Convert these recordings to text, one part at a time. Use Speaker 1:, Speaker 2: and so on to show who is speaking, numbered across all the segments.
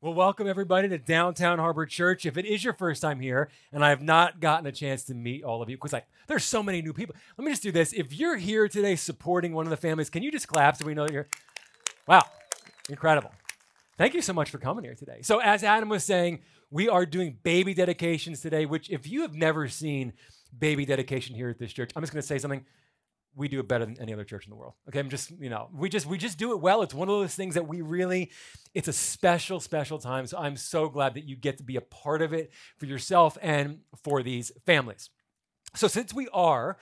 Speaker 1: Well, welcome everybody to Downtown Harbor Church. If it is your first time here, and I have not gotten a chance to meet all of you, because like there's so many new people. Let me just do this. If you're here today supporting one of the families, can you just clap so we know that you're Wow, incredible. Thank you so much for coming here today. So, as Adam was saying, we are doing baby dedications today, which if you have never seen baby dedication here at this church, I'm just gonna say something we do it better than any other church in the world. Okay, I'm just, you know, we just we just do it well. It's one of those things that we really it's a special special time. So I'm so glad that you get to be a part of it for yourself and for these families. So since we are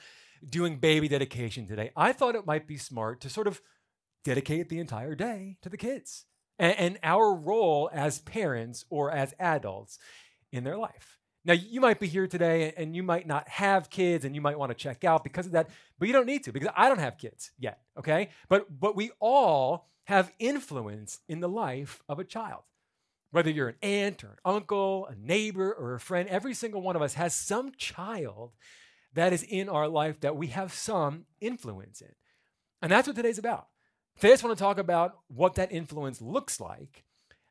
Speaker 1: doing baby dedication today, I thought it might be smart to sort of dedicate the entire day to the kids and, and our role as parents or as adults in their life. Now, you might be here today and you might not have kids and you might want to check out because of that, but you don't need to because I don't have kids yet, okay? But but we all have influence in the life of a child. Whether you're an aunt or an uncle, a neighbor or a friend, every single one of us has some child that is in our life that we have some influence in. And that's what today's about. Today I just want to talk about what that influence looks like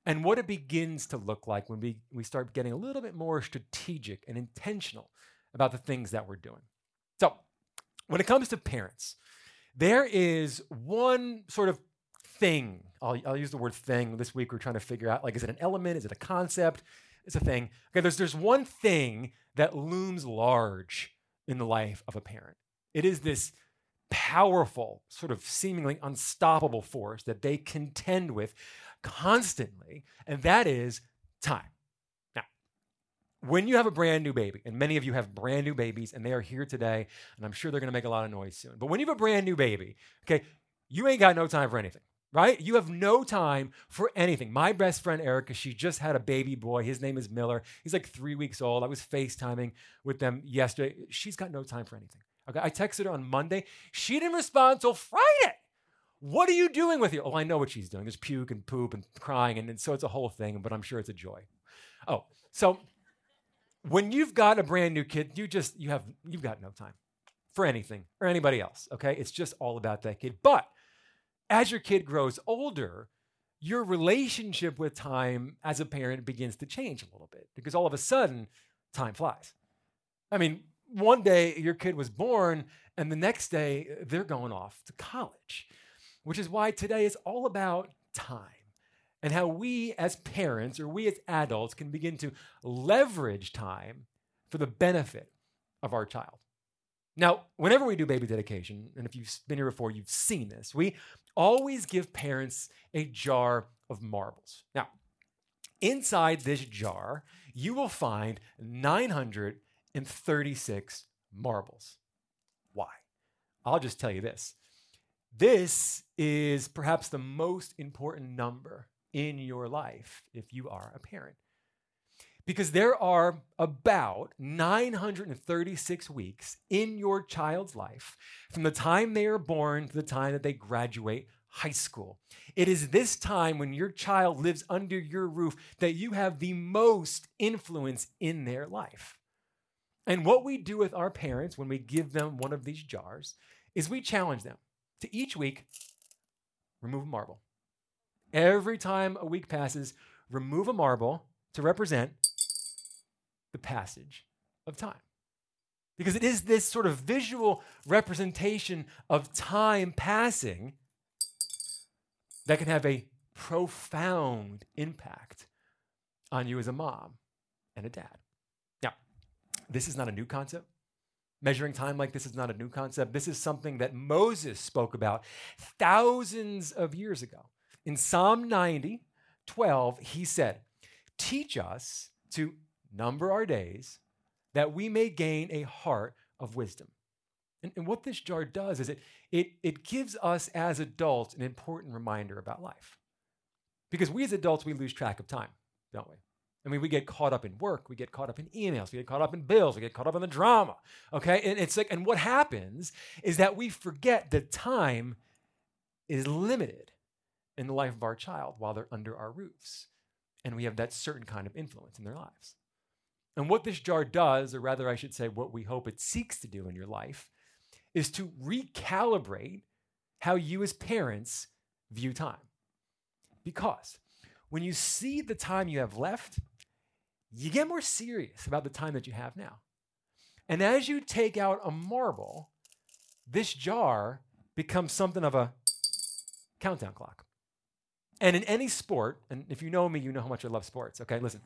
Speaker 1: and what it begins to look like when we, we start getting a little bit more strategic and intentional about the things that we're doing. So, when it comes to parents, there is one sort of thing. I'll, I'll use the word thing. This week we're trying to figure out like, is it an element? Is it a concept? It's a thing. Okay, there's, there's one thing that looms large in the life of a parent. It is this powerful, sort of seemingly unstoppable force that they contend with constantly, and that is time. Now, when you have a brand new baby, and many of you have brand new babies, and they are here today, and I'm sure they're to make a lot of noise soon. But when you have a brand new baby, okay, you ain't got no time for anything right? You have no time for anything. My best friend Erica, she just had a baby boy. His name is Miller. He's like three weeks old. I was FaceTiming with them yesterday. She's got no time for anything. Okay, I texted her on Monday. She didn't respond until Friday. What are you doing with you? Oh, I know what she's doing. There's puke and poop and crying, and, and so it's a whole thing, but I'm sure it's a joy. Oh, so when you've got a brand new kid, you just you have you've got no time for anything or anybody else. Okay, it's just all about that kid. But as your kid grows older, your relationship with time as a parent begins to change a little bit because all of a sudden, time flies. I mean, one day your kid was born, and the next day they're going off to college which is why today is all about time and how we as parents or we as adults can begin to leverage time for the benefit of our child. Now, whenever we do baby dedication, and if you've been here before, you've seen this, we always give parents a jar of marbles. Now, inside this jar, you will find 936 marbles. Why? I'll just tell you this this is perhaps the most important number in your life if you are a parent. Because there are about 936 weeks in your child's life from the time they are born to the time that they graduate high school. It is this time when your child lives under your roof that you have the most influence in their life. And what we do with our parents when we give them one of these jars is we challenge them to each week remove a marble. Every time a week passes, remove a marble to represent the passage of time. Because it is this sort of visual representation of time passing that can have a profound impact on you as a mom and a dad. Now, this is not a new concept. Measuring time like this is not a new concept. This is something that Moses spoke about thousands of years ago. In Psalm 90, 12, he said, Teach us to number our days that we may gain a heart of wisdom. And, and what this jar does is it, it, it gives us as adults an important reminder about life. Because we as adults, we lose track of time, don't we? I mean, we get caught up in work, we get caught up in emails, we get caught up in bills, we get caught up in the drama. Okay? And it's like, and what happens is that we forget that time is limited in the life of our child while they're under our roofs. And we have that certain kind of influence in their lives. And what this jar does, or rather, I should say, what we hope it seeks to do in your life, is to recalibrate how you as parents view time. Because when you see the time you have left, you get more serious about the time that you have now. And as you take out a marble, this jar becomes something of a countdown clock. And in any sport, and if you know me, you know how much I love sports, okay? Listen.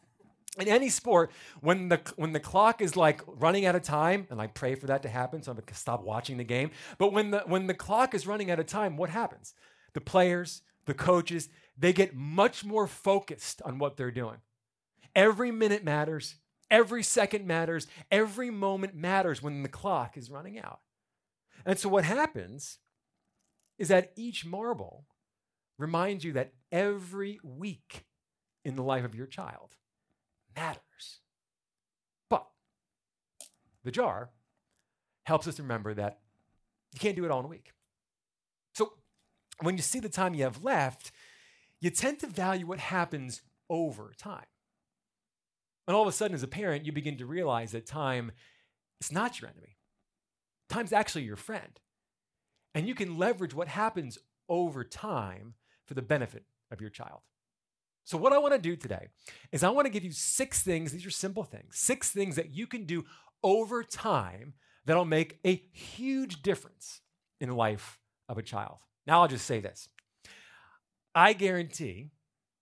Speaker 1: In any sport, when the when the clock is like running out of time, and I pray for that to happen, so I'm gonna stop watching the game. But when the when the clock is running out of time, what happens? The players, the coaches, they get much more focused on what they're doing. Every minute matters, every second matters, every moment matters when the clock is running out. And so what happens is that each marble reminds you that every week in the life of your child matters. But the jar helps us remember that you can't do it all in a week. So when you see the time you have left, you tend to value what happens over time. And all of a sudden, as a parent, you begin to realize that time is not your enemy. Time's actually your friend. And you can leverage what happens over time for the benefit of your child. So, what I want to do today is I want to give you six things, these are simple things, six things that you can do over time that'll make a huge difference in the life of a child. Now, I'll just say this I guarantee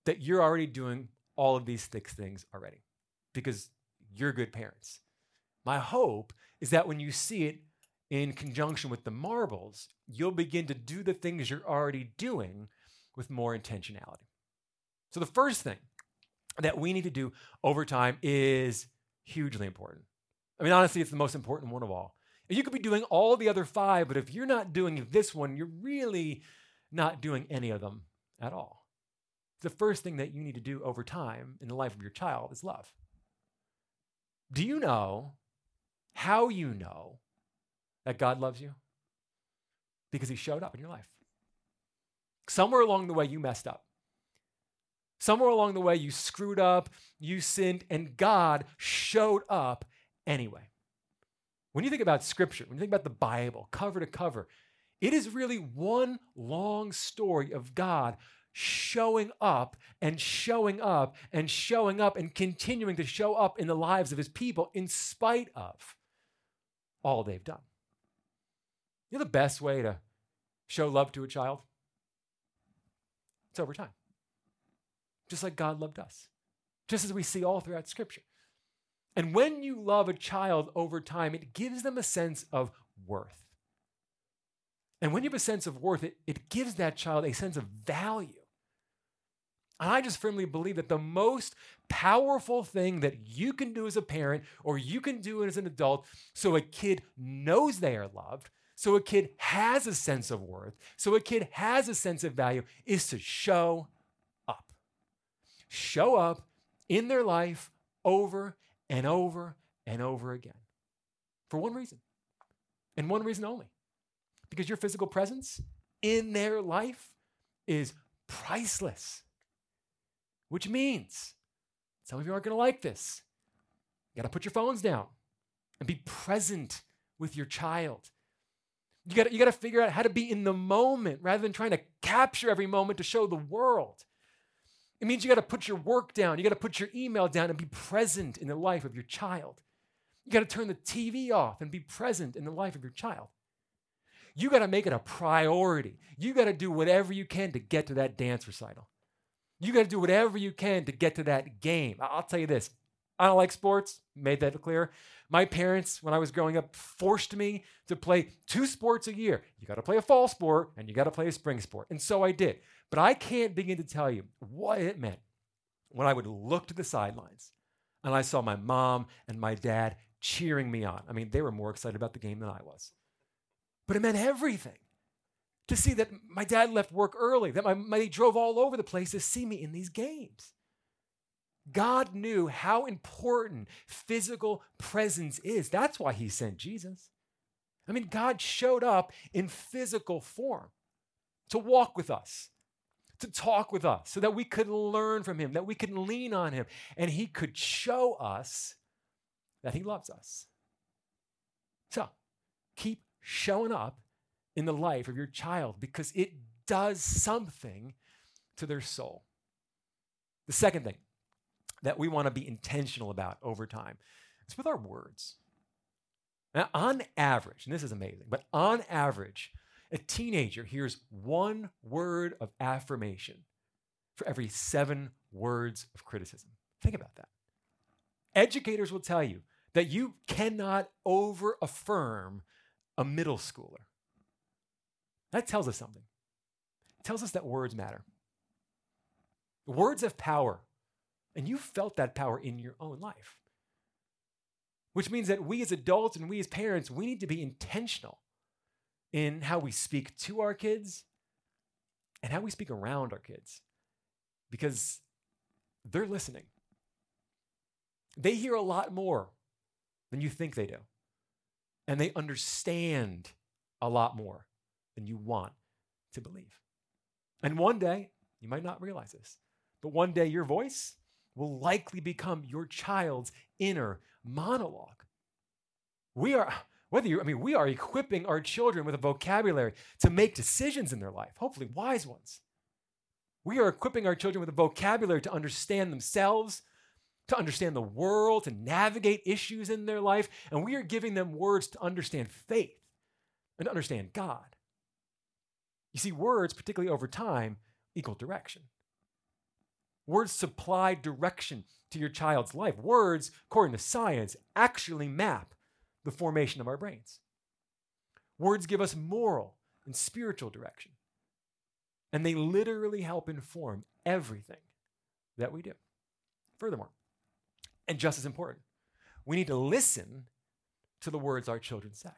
Speaker 1: that you're already doing all of these six things already because you're good parents. My hope is that when you see it in conjunction with the marbles, you'll begin to do the things you're already doing with more intentionality. So, the first thing that we need to do over time is hugely important. I mean, honestly, it's the most important one of all. You could be doing all the other five, but if you're not doing this one, you're really not doing any of them at all. The first thing that you need to do over time in the life of your child is love. Do you know how you know that God loves you? Because he showed up in your life. Somewhere along the way, you messed up. Somewhere along the way, you screwed up, you sinned, and God showed up anyway. When you think about scripture, when you think about the Bible, cover to cover, it is really one long story of God showing up and showing up and showing up and continuing to show up in the lives of his people in spite of all they've done. You know the best way to show love to a child? It's over time. Just like God loved us, just as we see all throughout Scripture. And when you love a child over time, it gives them a sense of worth. And when you have a sense of worth, it, it gives that child a sense of value. And I just firmly believe that the most powerful thing that you can do as a parent or you can do as an adult so a kid knows they are loved, so a kid has a sense of worth, so a kid has a sense of value is to show up. Show up in their life over and over and over again for one reason and one reason only because your physical presence in their life is priceless. Which means some of you aren't going to like this. You got to put your phones down and be present with your child. You got you to figure out how to be in the moment rather than trying to capture every moment to show the world. It means you got to put your work down. You got to put your email down and be present in the life of your child. You got to turn the TV off and be present in the life of your child. You got to make it a priority. You got to do whatever you can to get to that dance recital. You got to do whatever you can to get to that game. I'll tell you this I don't like sports, made that clear. My parents, when I was growing up, forced me to play two sports a year. You got to play a fall sport and you got to play a spring sport. And so I did. But I can't begin to tell you what it meant when I would look to the sidelines and I saw my mom and my dad cheering me on. I mean, they were more excited about the game than I was but it meant everything to see that my dad left work early, that my, he drove all over the place to see me in these games. God knew how important physical presence is. That's why he sent Jesus. I mean, God showed up in physical form to walk with us, to talk with us, so that we could learn from him, that we could lean on him, and he could show us that he loves us. So keep showing up in the life of your child because it does something to their soul. The second thing that we want to be intentional about over time is with our words. Now, on average, and this is amazing, but on average, a teenager hears one word of affirmation for every seven words of criticism. Think about that. Educators will tell you that you cannot over affirm a middle schooler. That tells us something. It tells us that words matter. Words have power, and you felt that power in your own life. Which means that we as adults and we as parents, we need to be intentional in how we speak to our kids and how we speak around our kids because they're listening. They hear a lot more than you think they do, and they understand a lot more than you want to believe. And one day, you might not realize this, but one day your voice will likely become your child's inner monologue. We are, whether you, I mean, we are equipping our children with a vocabulary to make decisions in their life, hopefully wise ones. We are equipping our children with a vocabulary to understand themselves, to understand the world, to navigate issues in their life, and we are giving them words to understand faith and to understand God. You see, words, particularly over time, equal direction. Words supply direction to your child's life. Words, according to science, actually map the formation of our brains. Words give us moral and spiritual direction, and they literally help inform everything that we do. Furthermore, and just as important, we need to listen to the words our children say.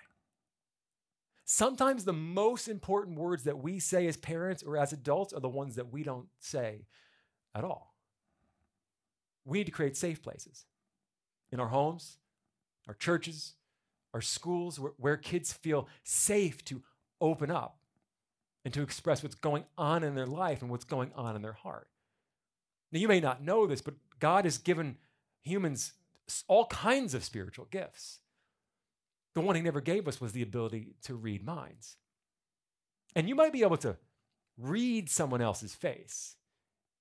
Speaker 1: Sometimes the most important words that we say as parents or as adults are the ones that we don't say at all. We need to create safe places in our homes, our churches, our schools, where, where kids feel safe to open up and to express what's going on in their life and what's going on in their heart. Now, you may not know this, but God has given humans all kinds of spiritual gifts. The one he never gave us was the ability to read minds. And you might be able to read someone else's face.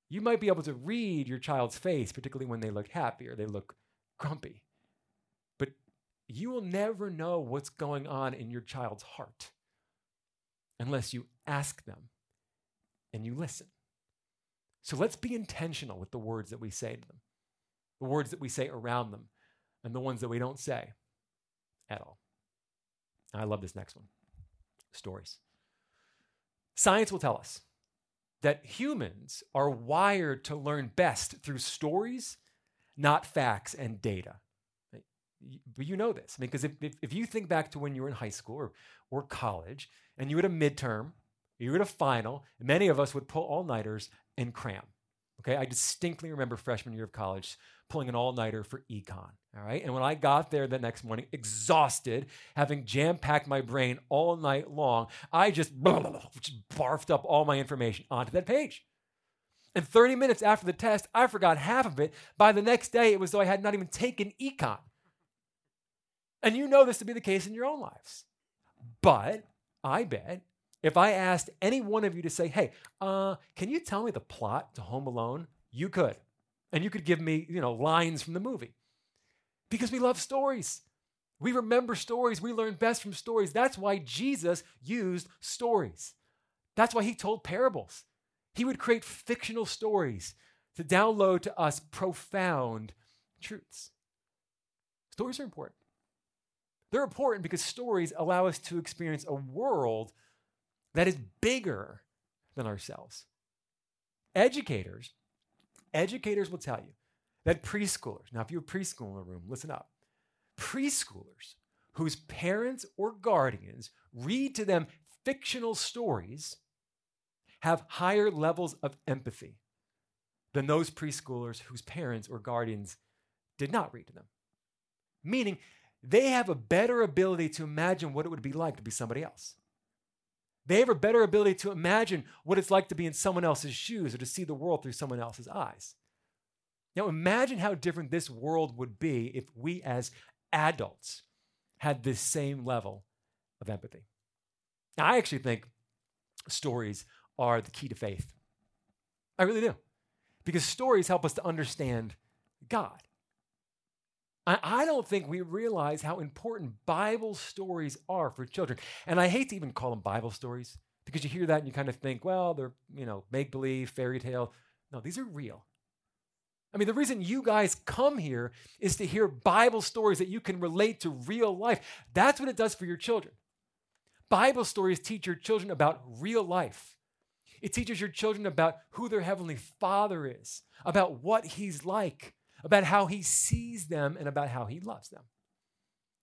Speaker 1: You might be able to read your child's face, particularly when they look happy or they look grumpy. But you will never know what's going on in your child's heart unless you ask them and you listen. So let's be intentional with the words that we say to them the words that we say around them, and the ones that we don't say at all. I love this next one stories. Science will tell us that humans are wired to learn best through stories, not facts and data. But you know this because if, if, if, you think back to when you were in high school or, or college and you had a midterm, you had a final, many of us would pull all nighters and cram. Okay, I distinctly remember freshman year of college pulling an all nighter for econ. All right. And when I got there the next morning, exhausted, having jam packed my brain all night long, I just, blah, blah, blah, just barfed up all my information onto that page. And 30 minutes after the test, I forgot half of it. By the next day, it was though I had not even taken econ. And you know this to be the case in your own lives. But I bet if I asked any one of you to say, hey, uh, can you tell me the plot to Home Alone? You could. And you could give me, you know, lines from the movie. Because we love stories. We remember stories. We learn best from stories. That's why Jesus used stories. That's why he told parables. He would create fictional stories to download to us profound truths. Stories are important. They're important because stories allow us to experience a world that is bigger than ourselves. Educators Educators will tell you that preschoolers, now if you have a preschool in the room, listen up. Preschoolers whose parents or guardians read to them fictional stories have higher levels of empathy than those preschoolers whose parents or guardians did not read to them. Meaning, they have a better ability to imagine what it would be like to be somebody else. They have a better ability to imagine what it's like to be in someone else's shoes or to see the world through someone else's eyes. Now, imagine how different this world would be if we as adults had this same level of empathy. Now, I actually think stories are the key to faith. I really do. because stories help us to understand God. I, don't think we realize how important Bible stories are for children. And I hate to even call them Bible stories because you hear that and you kind of think, well, they're, you know, make believe, fairy tale. No, these are real. I mean, the reason you guys come here is to hear Bible stories that you can relate to real life. That's what it does for your children. Bible stories teach your children about real life. It teaches your children about who their heavenly Father is, about what He's like, about how He sees them, and about how He loves them.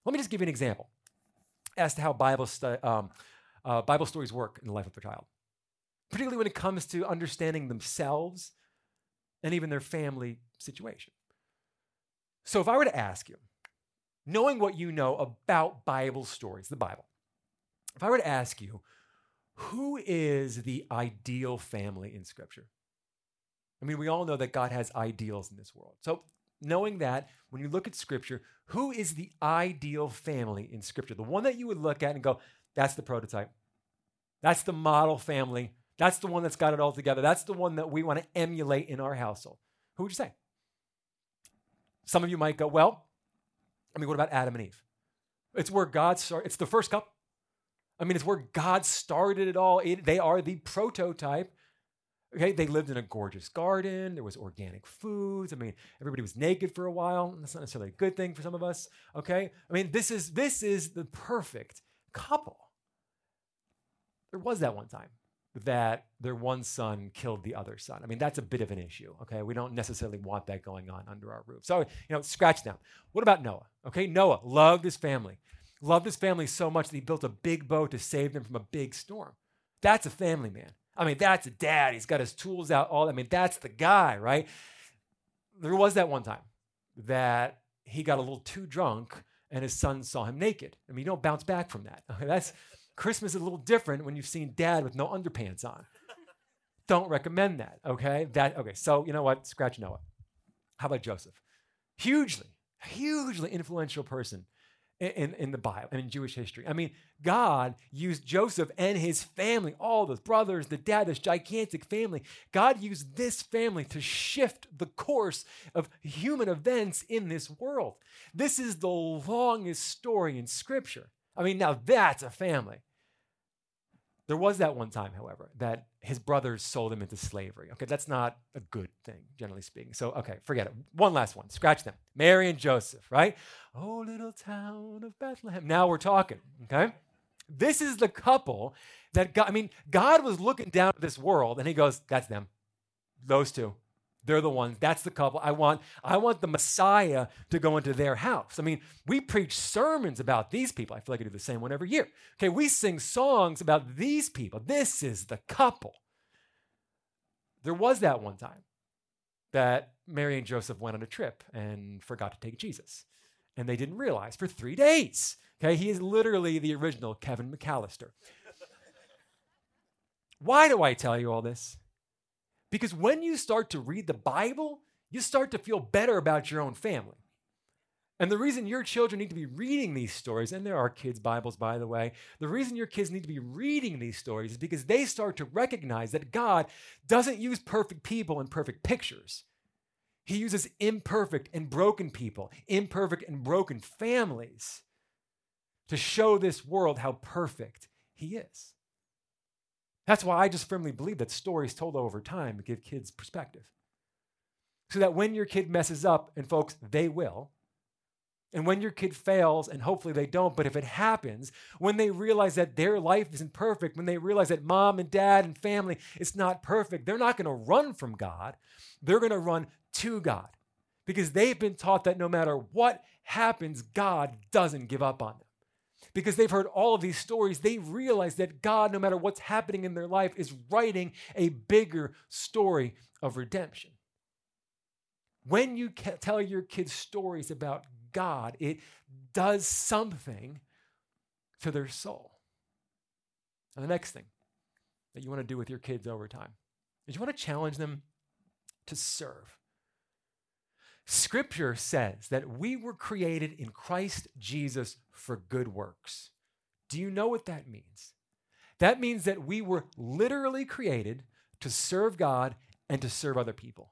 Speaker 1: Let me just give you an example as to how Bible, stu- um, uh, Bible stories work in the life of a child, particularly when it comes to understanding themselves and even their family situation. So, if I were to ask you, knowing what you know about Bible stories, the Bible, if I were to ask you, who is the ideal family in Scripture? I mean, we all know that God has ideals in this world. So, knowing that, when you look at Scripture, who is the ideal family in Scripture? The one that you would look at and go, that's the prototype. That's the model family. That's the one that's got it all together. That's the one that we want to emulate in our household. Who would you say? Some of you might go, well, I mean, what about Adam and Eve? It's where God started. It's the first couple. I mean, it's where God started it all. It, they are the prototype. Okay, they lived in a gorgeous garden. There was organic foods. I mean, everybody was naked for a while. That's not necessarily a good thing for some of us. Okay, I mean, this is this is the perfect couple. There was that one time that their one son killed the other son. I mean, that's a bit of an issue. Okay, we don't necessarily want that going on under our roof. So you know, scratch that. What about Noah? Okay, Noah loved his family loved his family so much that he built a big boat to save them from a big storm. That's a family man. I mean, that's a dad. He's got his tools out. All I mean, that's the guy, right? There was that one time that he got a little too drunk and his son saw him naked. I mean, you don't bounce back from that. Okay, that's Christmas is a little different when you've seen dad with no underpants on. don't recommend that. Okay, that okay. So you know what? Scratch Noah. How about Joseph? Hugely, hugely influential person in, in the Bible and in Jewish history. I mean, God used Joseph and his family, all those brothers, the dad, this gigantic family. God used this family to shift the course of human events in this world. This is the longest story in Scripture. I mean, now that's a family. There was that one time, however, that his brothers sold him into slavery. Okay, that's not a good thing, generally speaking. So, okay, forget it. One last one. Scratch them. Mary and Joseph, right? Oh, little town of Bethlehem. Now we're talking, okay? This is the couple that God, I mean, God was looking down at this world and he goes, that's them. Those two. They're the ones. That's the couple. I want I want the Messiah to go into their house. I mean, we preach sermons about these people. I feel like I do the same one every year. Okay, we sing songs about these people. This is the couple. There was that one time that Mary and Joseph went on a trip and forgot to take Jesus. And they didn't realize for three days. Okay, he is literally the original Kevin McAllister. Why do I tell you all this? Because when you start to read the Bible, you start to feel better about your own family. And the reason your children need to be reading these stories, and there are kids' Bibles, by the way, the reason your kids need to be reading these stories is because they start to recognize that God doesn't use perfect people and perfect pictures. He uses imperfect and broken people, imperfect and broken families to show this world how perfect He is. That's why I just firmly believe that stories told over time give kids perspective. So that when your kid messes up, and folks, they will, and when your kid fails, and hopefully they don't, but if it happens, when they realize that their life isn't perfect, when they realize that mom and dad and family it's not perfect, they're not to run from God. They're to run to God because they've been taught that no matter what happens, God doesn't give up on them because they've heard all of these stories, they realize that God, no matter what's happening in their life, is writing a bigger story of redemption. When you tell your kids stories about God, it does something to their soul. And the next thing that you want to do with your kids over time is you want to challenge them to serve. Scripture says that we were created in Christ Jesus for good works. Do you know what that means? That means that we were literally created to serve God and to serve other people.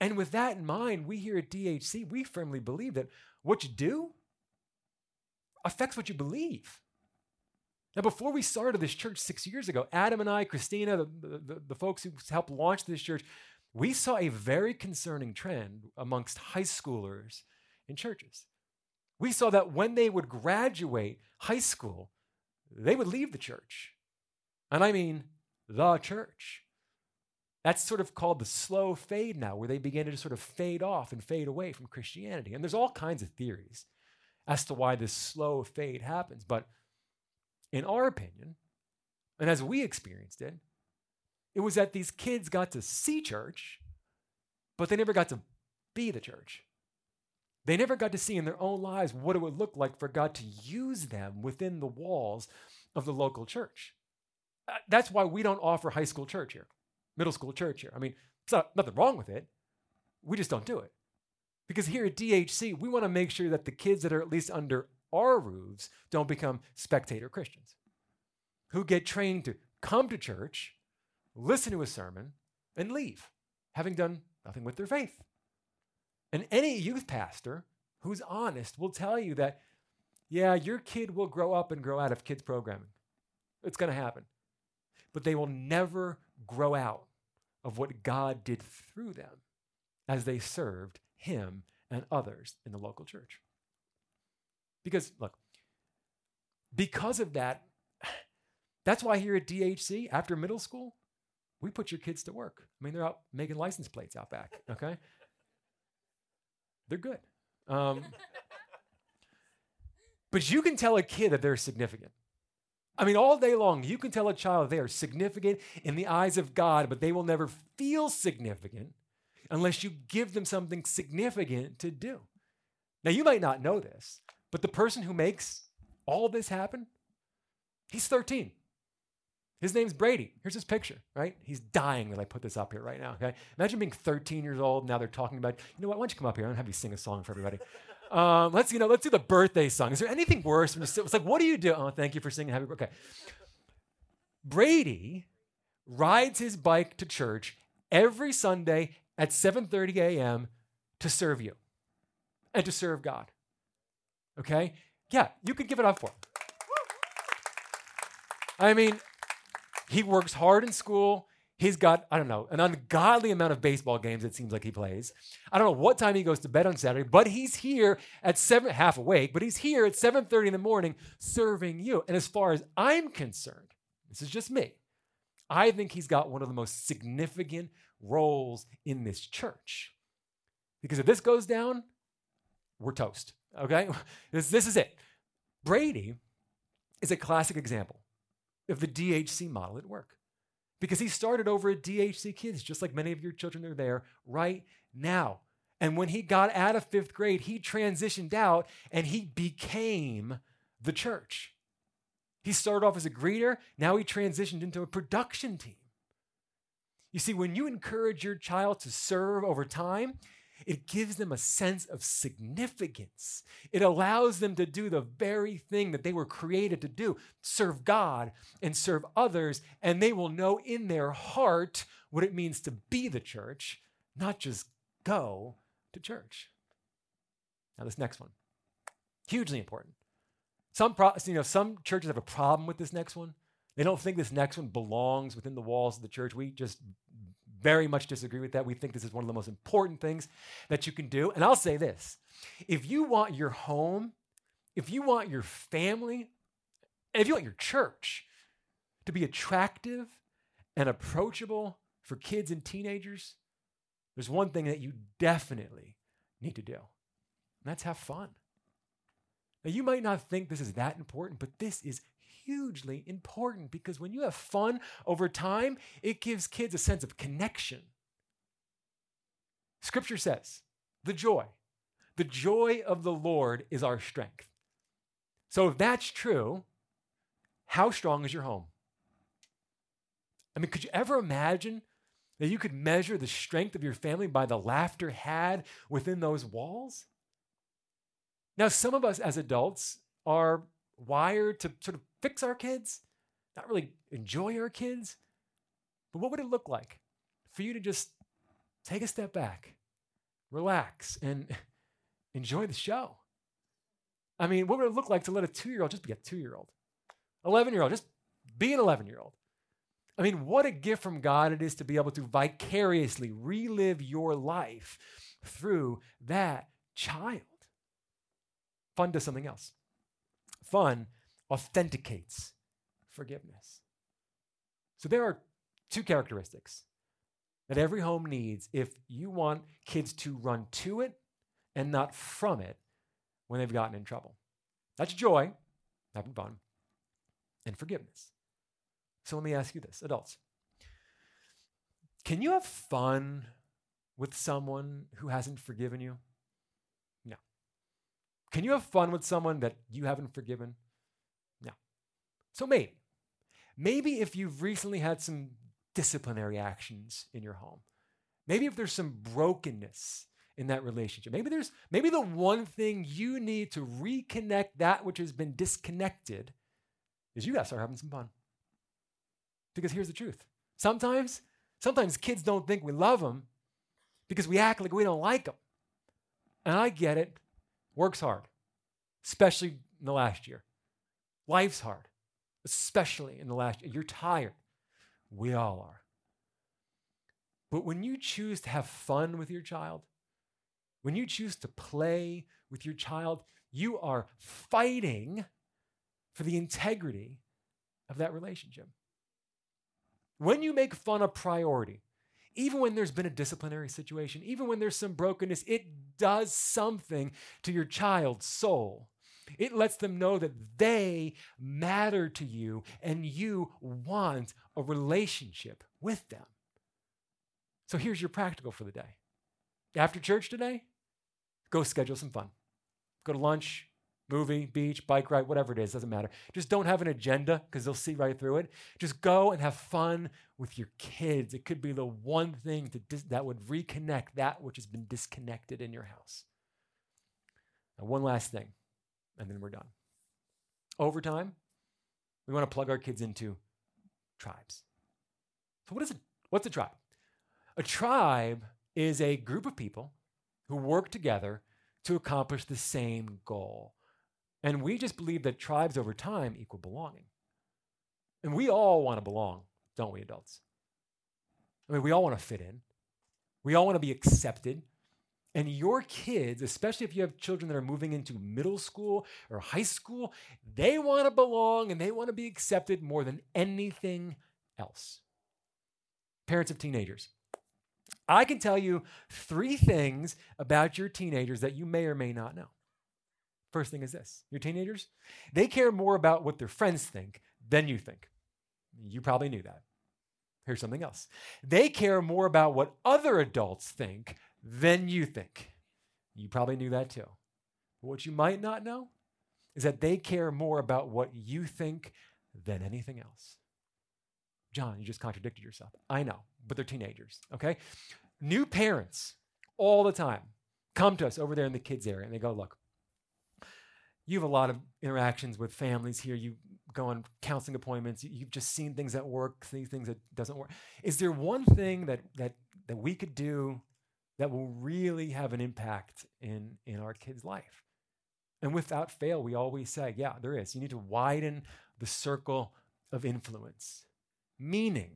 Speaker 1: And with that in mind, we here at DHC, we firmly believe that what you do affects what you believe. Now, before we started this church six years ago, Adam and I, Christina, the, the, the, folks who helped launch this church, we saw a very concerning trend amongst high schoolers in churches. We saw that when they would graduate high school, they would leave the church. And I mean the church. That's sort of called the slow fade now, where they begin to sort of fade off and fade away from Christianity. And there's all kinds of theories as to why this slow fade happens. But in our opinion, and as we experienced it, it was that these kids got to see church, but they never got to be the church. They never got to see in their own lives what it would look like for God to use them within the walls of the local church. Uh, that's why we don't offer high school church here, middle school church here. I mean, it's not, nothing wrong with it. We just don't do it. Because here at DHC, we want to make sure that the kids that are at least under our roofs don't become spectator Christians who get trained to come to church, listen to a sermon, and leave, having done nothing with their faith. And any youth pastor who's honest will tell you that, yeah, your kid will grow up and grow out of kids' programming. It's going to happen. But they will never grow out of what God did through them as they served Him and others in the local church. Because, look, because of that, that's why here at DHC, after middle school, we put your kids to work. I mean, they're out making license plates out back, okay? they're good. Um, but you can tell a kid that they're significant. I mean, all day long, you can tell a child they are significant in the eyes of God, but they will never feel significant unless you give them something significant to do. Now, you might not know this, but the person who makes all this happen, he's 13. His name's Brady. Here's his picture, right? He's dying that I put this up here right now, okay? Imagine being 13 years old. Now they're talking about, you know what? Why don't you come up here? I'm gonna have you sing a song for everybody. Um, let's, you know, let's do the birthday song. Is there anything worse? When you it's like, what do you do? Oh, thank you for singing happy birthday. Okay. Brady rides his bike to church every Sunday at 7:30 a.m. to serve you and to serve God. Okay? Yeah, you could give it up for him. I mean, he works hard in school. He's got, I don't know, an ungodly amount of baseball games it seems like he plays. I don't know what time he goes to bed on Saturday, but he's here at seven, half awake, but he's here at 7:30 in the morning serving you. And as far as I'm concerned, this is just me. I think he's got one of the most significant roles in this church. Because if this goes down, we're toast. Okay? This, this is it. Brady is a classic example of the DHC model at work because he started over at DHC Kids, just like many of your children are there right now. And when he got out of fifth grade, he transitioned out and he became the church. He started off as a greeter, now he transitioned into a production team. You see, when you encourage your child to serve over time, it gives them a sense of significance. It allows them to do the very thing that they were created to do serve God and serve others. And they will know in their heart what it means to be the church, not just go to church. Now, this next one, hugely important. Some, pro- you know, some churches have a problem with this next one. They don't think this next one belongs within the walls of the church. We just very much disagree with that. We think this is one of the most important things that you can do. And I'll say this if you want your home, if you want your family, and if you want your church to be attractive and approachable for kids and teenagers, there's one thing that you definitely need to do, and that's have fun. Now, you might not think this is that important, but this is hugely important because when you have fun over time, it gives kids a sense of connection. Scripture says, the joy, the joy of the Lord is our strength. So if that's true, how strong is your home? I mean, could you ever imagine that you could measure the strength of your family by the laughter had within those walls? Now, some of us as adults are wired to sort of fix our kids, not really enjoy our kids. But what would it look like for you to just take a step back relax, and enjoy the show. I mean, what would it look like to let a two year old just be a two year old? 11 year old, just be an 11 year old. I mean, what a gift from God it is to be able to vicariously relive your life through that child. Fun does something else. Fun authenticates forgiveness. So there are two characteristics that every home needs if you want kids to run to it and not from it when they've gotten in trouble. That's joy, having fun, and forgiveness. So let me ask you this, adults. Can you have fun with someone who hasn't forgiven you? No. Can you have fun with someone that you haven't forgiven? So maybe, maybe if you've recently had some disciplinary actions in your home, maybe if there's some brokenness in that relationship, maybe there's maybe the one thing you need to reconnect that which has been disconnected is you got to start having some fun. Because here's the truth. Sometimes, sometimes kids don't think we love them because we act like we don't like them. And I get it. Work's hard, especially in the last year. Life's hard, especially in the last year. You're tired. We all are. But when you choose to have fun with your child, when you choose to play with your child, you are fighting for the integrity of that relationship. When you make fun a priority, even when there's been a disciplinary situation, even when there's some brokenness, it does something to your child's soul. It lets them know that they matter to you and you want a relationship with them. So here's your practical for the day. After church today, go schedule some fun. Go to lunch, movie, beach, bike ride, whatever it is, doesn't matter. Just don't have an agenda because they'll see right through it. Just go and have fun with your kids. It could be the one thing to dis- that would reconnect that which has been disconnected in your house. And one last thing, and then we're done. Over time, we want to plug our kids into tribes. So, what is it? What's a tribe? A tribe is a group of people who work together to accomplish the same goal. And we just believe that tribes over time equal belonging. And we all want to belong, don't we, adults? I mean, we all want to fit in. We all want to be accepted. And your kids, especially if you have children that are moving into middle school or high school, they want to belong and they want to be accepted more than anything else. Parents of teenagers, I can tell you three things about your teenagers that you may or may not know. First thing is this your teenagers, they care more about what their friends think than you think. You probably knew that. Here's something else they care more about what other adults think than you think. You probably knew that too. But what you might not know is that they care more about what you think than anything else. John, you just contradicted yourself. I know, but they're teenagers, okay? New parents all the time come to us over there in the kids area and they go, Look, you have a lot of interactions with families here. You go on counseling appointments. You've just seen things that work, things that doesn't work. Is there one thing that that that we could do that will really have an impact in in our kids' life? And without fail, we always say, yeah, there is. You need to widen the circle of influence. Meaning,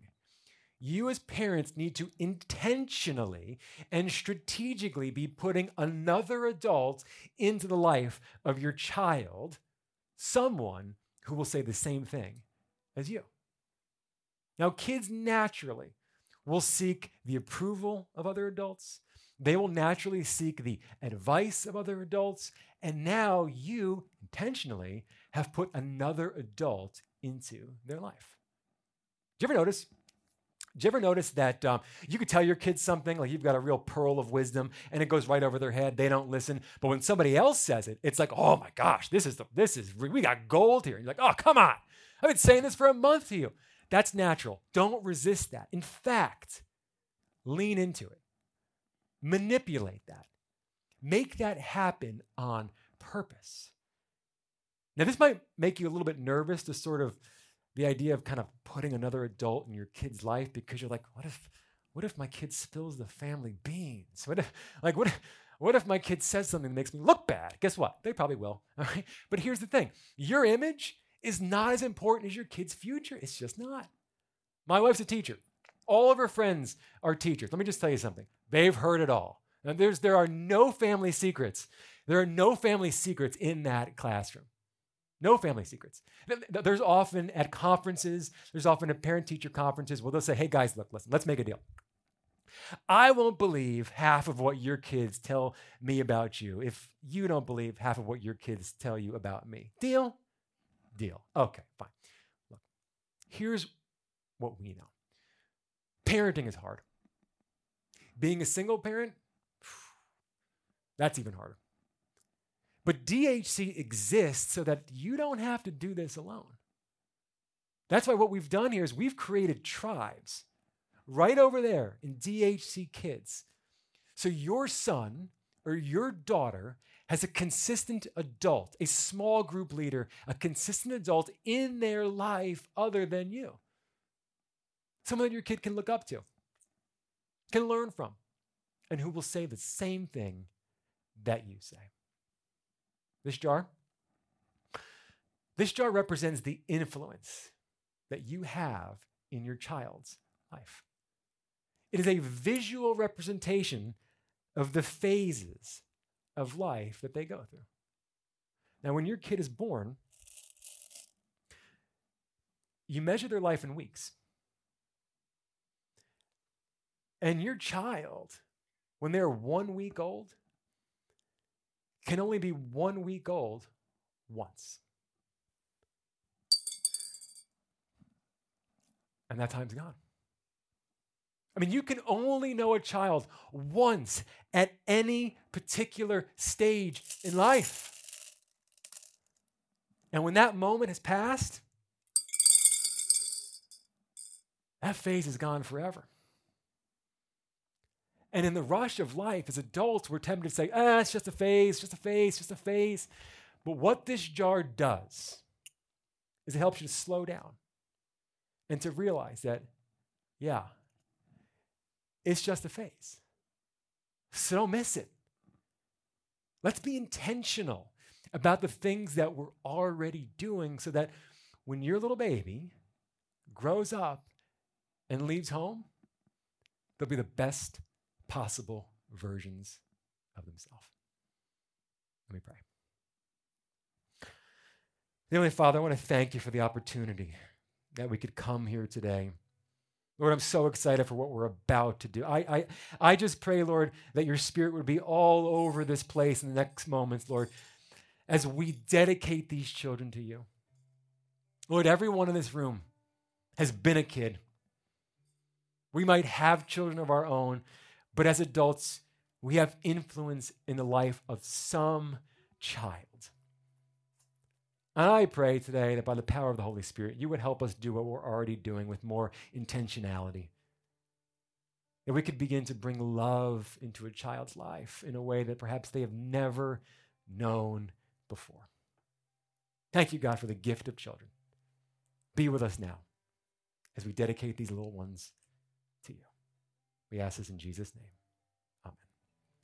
Speaker 1: you as parents need to intentionally and strategically be putting another adult into the life of your child, someone who will say the same thing as you. Now, kids naturally will seek the approval of other adults. They will naturally seek the advice of other adults. And now you intentionally have put another adult into their life. Do you ever notice did you ever notice that um, you could tell your kids something, like you've got a real pearl of wisdom, and it goes right over their head. They don't listen. But when somebody else says it, it's like, oh my gosh, this is the, this is we got gold here. And you're like, oh come on, I've been saying this for a month to you. That's natural. Don't resist that. In fact, lean into it. Manipulate that. Make that happen on purpose. Now, this might make you a little bit nervous to sort of the idea of kind of putting another adult in your kid's life because you're like, what if, what if my kid spills the family beans? What if, like, what if, what if my kid says something that makes me look bad? Guess what? They probably will. All right. But here's the thing your image is not as important as your kid's future. It's just not. My wife's a teacher. All of her friends are teachers. Let me just tell you something. They've heard it all. There's, there are no family secrets. There are no family secrets in that classroom. No family secrets. There's often at conferences, there's often at parent teacher conferences where they'll say, hey guys, look, listen, let's make a deal. I won't believe half of what your kids tell me about you if you don't believe half of what your kids tell you about me. Deal? Deal. Okay, fine. Look, here's what we know parenting is hard. Being a single parent, that's even harder. But DHC exists so that you don't have to do this alone. That's why what we've done here is we've created tribes right over there in DHC Kids. So your son or your daughter has a consistent adult, a small group leader, a consistent adult in their life other than you. Someone that your kid can look up to, can learn from, and who will say the same thing that you say. This jar, this jar represents the influence that you have in your child's life. It is a visual representation of the phases of life that they go through. Now, when your kid is born, you measure their life in weeks. And your child, when they're one week old, can only be one week old once. And that time's gone. I mean, you can only know a child once at any particular stage in life. And when that moment has passed, that phase is gone forever. And in the rush of life, as adults, we're tempted to say, ah, it's just a phase, just a phase, just a phase. But what this jar does is it helps you to slow down and to realize that, yeah, it's just a phase. So don't miss it. Let's be intentional about the things that we're already doing so that when your little baby grows up and leaves home, they'll be the best possible versions of themselves. Let me pray. Heavenly Father, I want to thank you for the opportunity that we could come here today Lord, I'm so excited for what we're about to do. I, I, I just pray, Lord, that your spirit would be all over this place in the next moments, Lord, as we dedicate these children to you. Lord, everyone in this room has been a kid. We might have children of our own, but as adults, we have influence in the life of some child. And I pray today that by the power of the Holy Spirit, you would help us do what we're already doing with more intentionality. That we could begin to bring love into a child's life in a way that perhaps they have never known before. Thank you, God, for the gift of children. Be with us now as we dedicate these little ones. We ask this in Jesus' name.